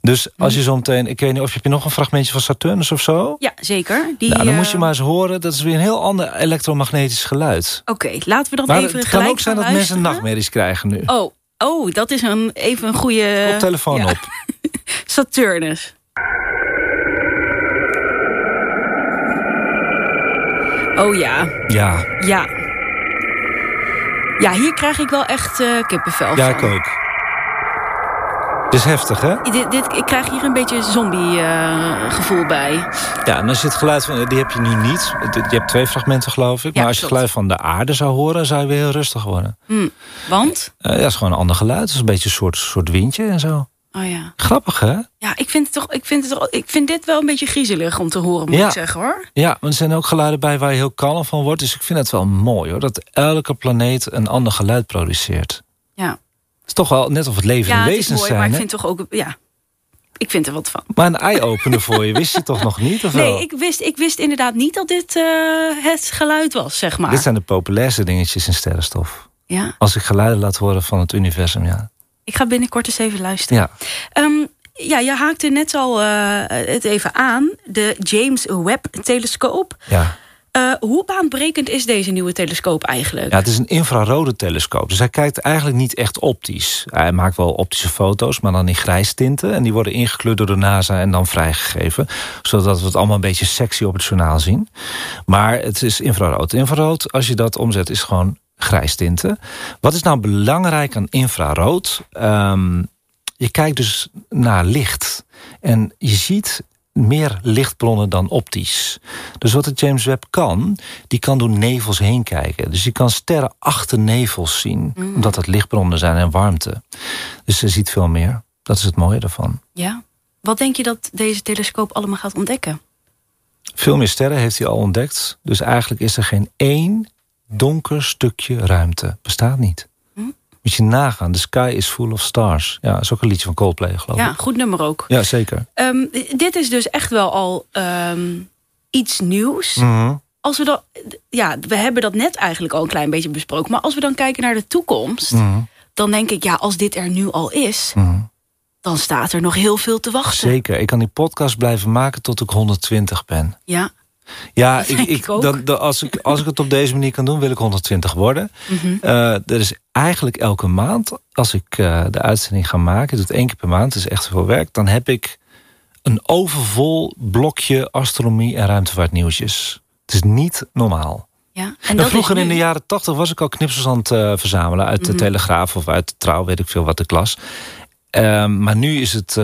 Dus als je zo meteen, ik weet niet of je, heb je nog een fragmentje van Saturnus of zo? Ja, zeker. Die, nou, dan eh, moet je maar eens horen, dat is weer een heel ander elektromagnetisch geluid. Oké, laten we dat Maar even het kan gelijk ook zijn dat mensen nachtmerries krijgen nu. Oh, oh, dat is een, even een goede... Op telefoon ja. op. *laughs* Saturnus. Oh ja, Ja, ja. Ja, hier krijg ik wel echt eh, kippenvel ja, van. ik ook. Het is heftig, hè? Dit, dit, ik krijg hier een beetje zombie eh, bij. Ja, en als je het geluid van, die heb je nu niet. Je hebt twee fragmenten, geloof ik. Ja, maar als je het geluid van de aarde zou horen, zou je weer heel rustig worden. Hm. Want? Eh, ja, dat is gewoon een ander geluid. Het is een beetje een soort, soort windje en zo. Oh ja. Grappig, hè? Ja, ik vind, het toch, ik, vind het toch, ik vind dit wel een beetje griezelig om te horen, moet Ja. ik zeggen hoor. Ja, maar er zijn ook geluiden bij waar je heel kalm van wordt. Dus ik vind het wel mooi hoor. Dat elke planeet een ander geluid produceert. Ja, Het is toch wel net of het leven ja het is wezens mooi, zijn. maar ik vind toch ook... Ja, ik vind er wat van. Maar een eye-opener voor je wist je toch nog niet? Of wel? Nee, ik wist, ik wist inderdaad niet dat dit eh, het geluid was, zeg maar. Dit zijn de populairste dingetjes in sterrenstof. Ja, Als ik geluiden laat horen van het universum, ja. Ik ga binnenkort eens even luisteren. Ja, Ehm, ja, je haakte net al eh, het even aan. De James Webb-telescoop. ja. Eh, hoe baanbrekend is deze nieuwe telescoop eigenlijk? ja, het is een infrarode telescoop. Dus hij kijkt eigenlijk niet echt optisch. Hij maakt wel optische foto's, maar dan in grijstinten. En die worden ingekleurd door de NASA en dan vrijgegeven. Zodat we het allemaal een beetje sexy op het journaal zien. Maar het is infrarood. Infrarood, als je dat omzet, is gewoon grijstinten. Wat is nou belangrijk aan infrarood? Ehm, je kijkt dus naar licht. En je ziet meer lichtbronnen dan optisch. Dus wat de James Webb kan, die kan door nevels heen kijken. Dus je kan sterren achter nevels zien, omdat het lichtbronnen zijn en warmte. Dus ze ziet veel meer. Dat is het mooie daarvan. Ja. Wat denk je dat deze telescoop allemaal gaat ontdekken? Veel meer sterren heeft hij al ontdekt. Dus eigenlijk is er geen één donker stukje ruimte. Bestaat niet. Moet je nagaan. The sky is full of stars. Ja, dat is ook een liedje van Coldplay, geloof Ja, ik. goed nummer ook. Ja, zeker. Ehm, dit is dus echt wel al ehm, iets nieuws. Mhm. Als we, dat, ja, we hebben dat net eigenlijk al een klein beetje besproken. Maar als we dan kijken naar de toekomst... Mhm. dan denk ik, ja, als dit er nu al is... Mhm. dan staat er nog heel veel te wachten. Zeker. Ik kan die podcast blijven maken tot ik 120 ben. Ja, Ja, ik, ik, dan, dan- als, ik, als ik het op deze manier kan doen, wil ik 120 worden. Eh, er is eigenlijk elke maand, als ik eh, de uitzending ga maken... het één keer per maand, het is echt veel werk... dan heb ik een overvol blokje astronomie en ruimtevaartnieuwtjes. Het is niet normaal. ja. En vroeger in de jaren 80 was ik al knipsels aan het eh, verzamelen... uit de Mhm. Telegraaf of uit de Trouw, weet ik veel wat ik las. Ehm, maar nu is het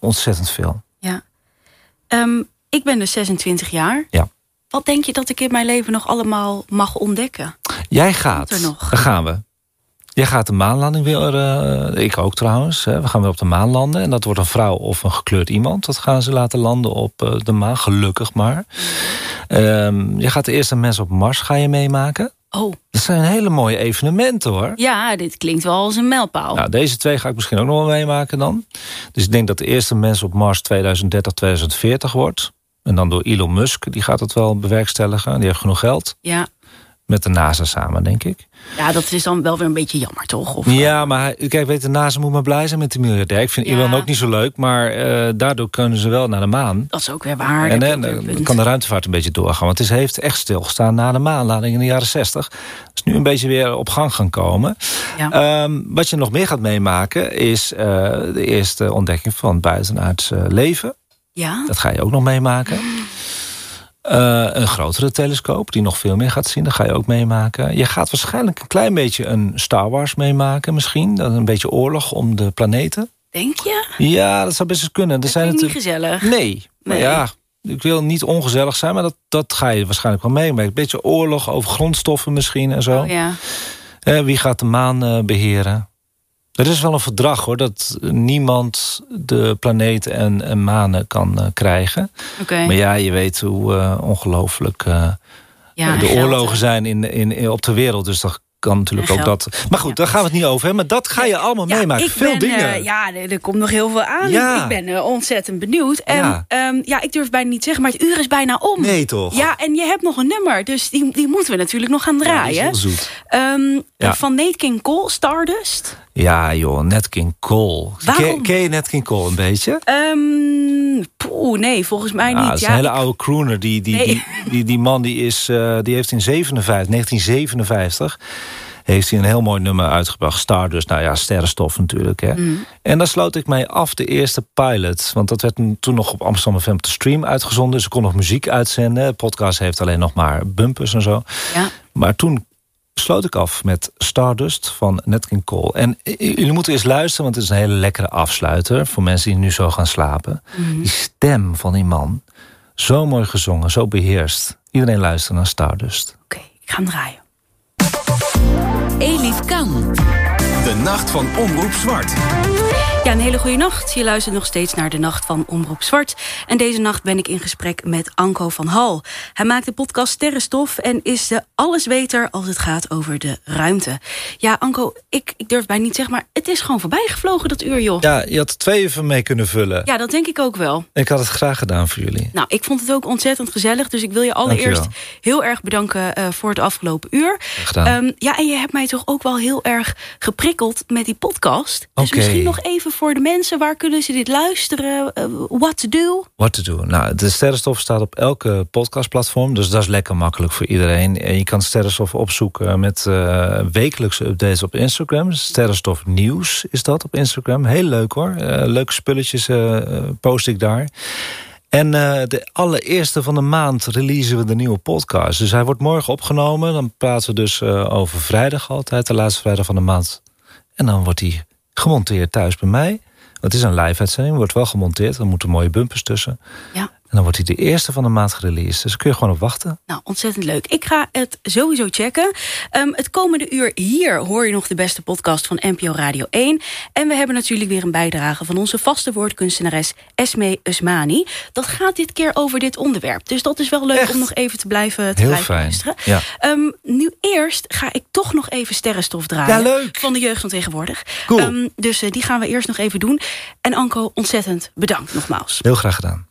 ontzettend veel. Ja. Ehm, ik ben dus 26 jaar. Ja. Wat denk je dat ik in mijn leven nog allemaal mag ontdekken? Jij gaat. er nog? Daar gaan we. Jij gaat de maanlanding weer. eh, ik ook trouwens. Hè. We gaan weer op de maan landen. En dat wordt een vrouw of een gekleurd iemand. Dat gaan ze laten landen op eh, de maan. Gelukkig maar. Ehm, je gaat de eerste mensen op Mars ga je meemaken. Oh, Dat zijn hele mooie evenementen hoor. ja, dit klinkt wel als een mijlpaal. Nou, deze twee ga ik misschien ook nog wel meemaken dan. Dus ik denk dat de eerste mens op Mars 2030, 2040 wordt. En dan door Elon Musk. Die gaat het wel bewerkstelligen. Die heeft genoeg geld. Ja. Met de NASA samen, denk ik. ja, dat is dan wel weer een beetje jammer, toch? Of, Ja, maar hij- kijk, weet de NASA moet maar blij zijn met de miljardair. Ik vind Ja. Elon ook niet zo leuk, maar eh, daardoor kunnen ze wel naar de maan. Dat is ook weer waar. en dan kan de ruimtevaart een beetje doorgaan. Want het heeft echt stilgestaan na de maanlanding in de jaren 60. is nu een beetje weer op gang gaan komen. Ja. Ehm, wat je nog meer gaat meemaken is eh, de eerste ontdekking van buitenaards eh, leven. Ja? Dat ga je ook nog meemaken. Eh, een grotere telescoop die nog veel meer gaat zien. Dat ga je ook meemaken. Je gaat waarschijnlijk een klein beetje een Star Wars meemaken misschien. Dat een beetje oorlog om de planeten. Denk je? Ja, dat zou best eens kunnen. Dat zijn ik niet gezellig. Nee. Maar Nee. ja, ik wil niet ongezellig zijn, maar dat, dat ga je waarschijnlijk wel meemaken. Een beetje oorlog over grondstoffen misschien en zo. Oh, ja. Eh, wie gaat de maan eh, beheren? Er is wel een verdrag hoor, dat niemand de planeten en, en manen kan eh, krijgen. Maar ja, je weet hoe eh, ongelooflijk eh, Ja, de oorlogen zijn in, in, in- op de wereld. Dus dat kan natuurlijk ook dat. Maar goed, daar gaan we het niet over hebben. Maar dat ga je allemaal meemaken. Veel ben, dingen. eh, ja, er, komt nog heel veel aan. Ja. Ik ben eh, ontzettend benieuwd. En Ja. ja. ja, ik durf bijna niet zeggen, maar het uur is bijna om. Nee, toch? Ja, en je hebt nog een nummer, dus die, die moeten we natuurlijk nog gaan draaien. heel zoet. Ehm. Van Nate King Cole, Stardust. Ja, joh, Nat King Cole. Waarom? Ken, ken je Nat King Cole een beetje? Poeh, nee, volgens mij Ja, niet. dat is Ja, een hele ik- oude crooner. Die, die, Nee. die, die, die man die is, eh, die heeft in 57, 1957 heeft hij een heel mooi nummer uitgebracht. Stardust, nou ja, sterrenstof natuurlijk. Hè. Mm. En daar sloot ik mij af, de eerste pilot. Want dat werd toen nog op Amsterdam FM te stream uitgezonden. Ze kon nog muziek uitzenden. De podcast heeft alleen nog maar bumpers en zo. Ja. Maar toen sloot ik af met Stardust van Nat King Cole. En jullie moeten eens luisteren, want het is een hele lekkere afsluiter... voor mensen die nu zo gaan slapen. Mhm. Die stem van die man, zo mooi gezongen, zo beheerst. Iedereen luistert naar Stardust. Oké, ik ga hem draaien. Elif Kan. De nacht van Omroep Zwart. Ja, een hele goede nacht. Je luistert nog steeds naar de Nacht van Omroep Zwart. En deze nacht ben ik in gesprek met Anko van Hal. Hij maakt de podcast Sterrenstof en is de allesweter als het gaat over de ruimte. Ja, Anko, ik, ik durf bijna niet zeggen, maar het is gewoon voorbij gevlogen dat uur, joh. Ja, je had twee van mee kunnen vullen. Ja, dat denk ik ook wel. Ik had het graag gedaan voor jullie. Nou, ik vond het ook ontzettend gezellig. Dus ik wil je allereerst Dankjewel. heel erg bedanken uh, voor het afgelopen uur. gedaan. Um, ja, en je hebt mij toch ook wel heel erg geprikkeld met die podcast. Dus misschien nog even voor de mensen. Waar kunnen ze dit luisteren? Uh, what to do? What to do? Nou, de Sterrenstof staat op elke podcastplatform. Dus dat is lekker makkelijk voor iedereen. En je kan Sterrenstof opzoeken met uh, wekelijkse updates op Instagram. Sterrenstof Nieuws is dat op Instagram. Heel leuk hoor. Uh, leuke spulletjes post ik daar. En de allereerste van de maand releasen we de nieuwe podcast. Dus hij wordt morgen opgenomen. Dan praten we dus over vrijdag altijd, de laatste vrijdag van de maand. En dan wordt hij gemonteerd thuis bij mij. Het is een live-uitzending, wordt wel gemonteerd. Er moeten mooie bumpers tussen. Ja. En dan wordt hij de eerste van de maand gereleased. Dus kun je gewoon op wachten. Nou, ontzettend leuk. Ik ga het sowieso checken. Um, het komende uur hier hoor je nog de beste podcast van NPO Radio 1. En we hebben natuurlijk weer een bijdrage van onze vaste woordkunstenares Esme Usmani. Dat gaat dit keer over dit onderwerp. Dus dat is wel leuk Echt? om nog even te blijven, te Heel blijven fijn. luisteren. Ja. Um, nu eerst ga ik toch nog even sterrenstof draaien. Ja, leuk. Van de jeugd van tegenwoordig. Cool. Um, dus uh, die gaan we eerst nog even doen. En Anko, ontzettend bedankt nogmaals. Heel graag gedaan.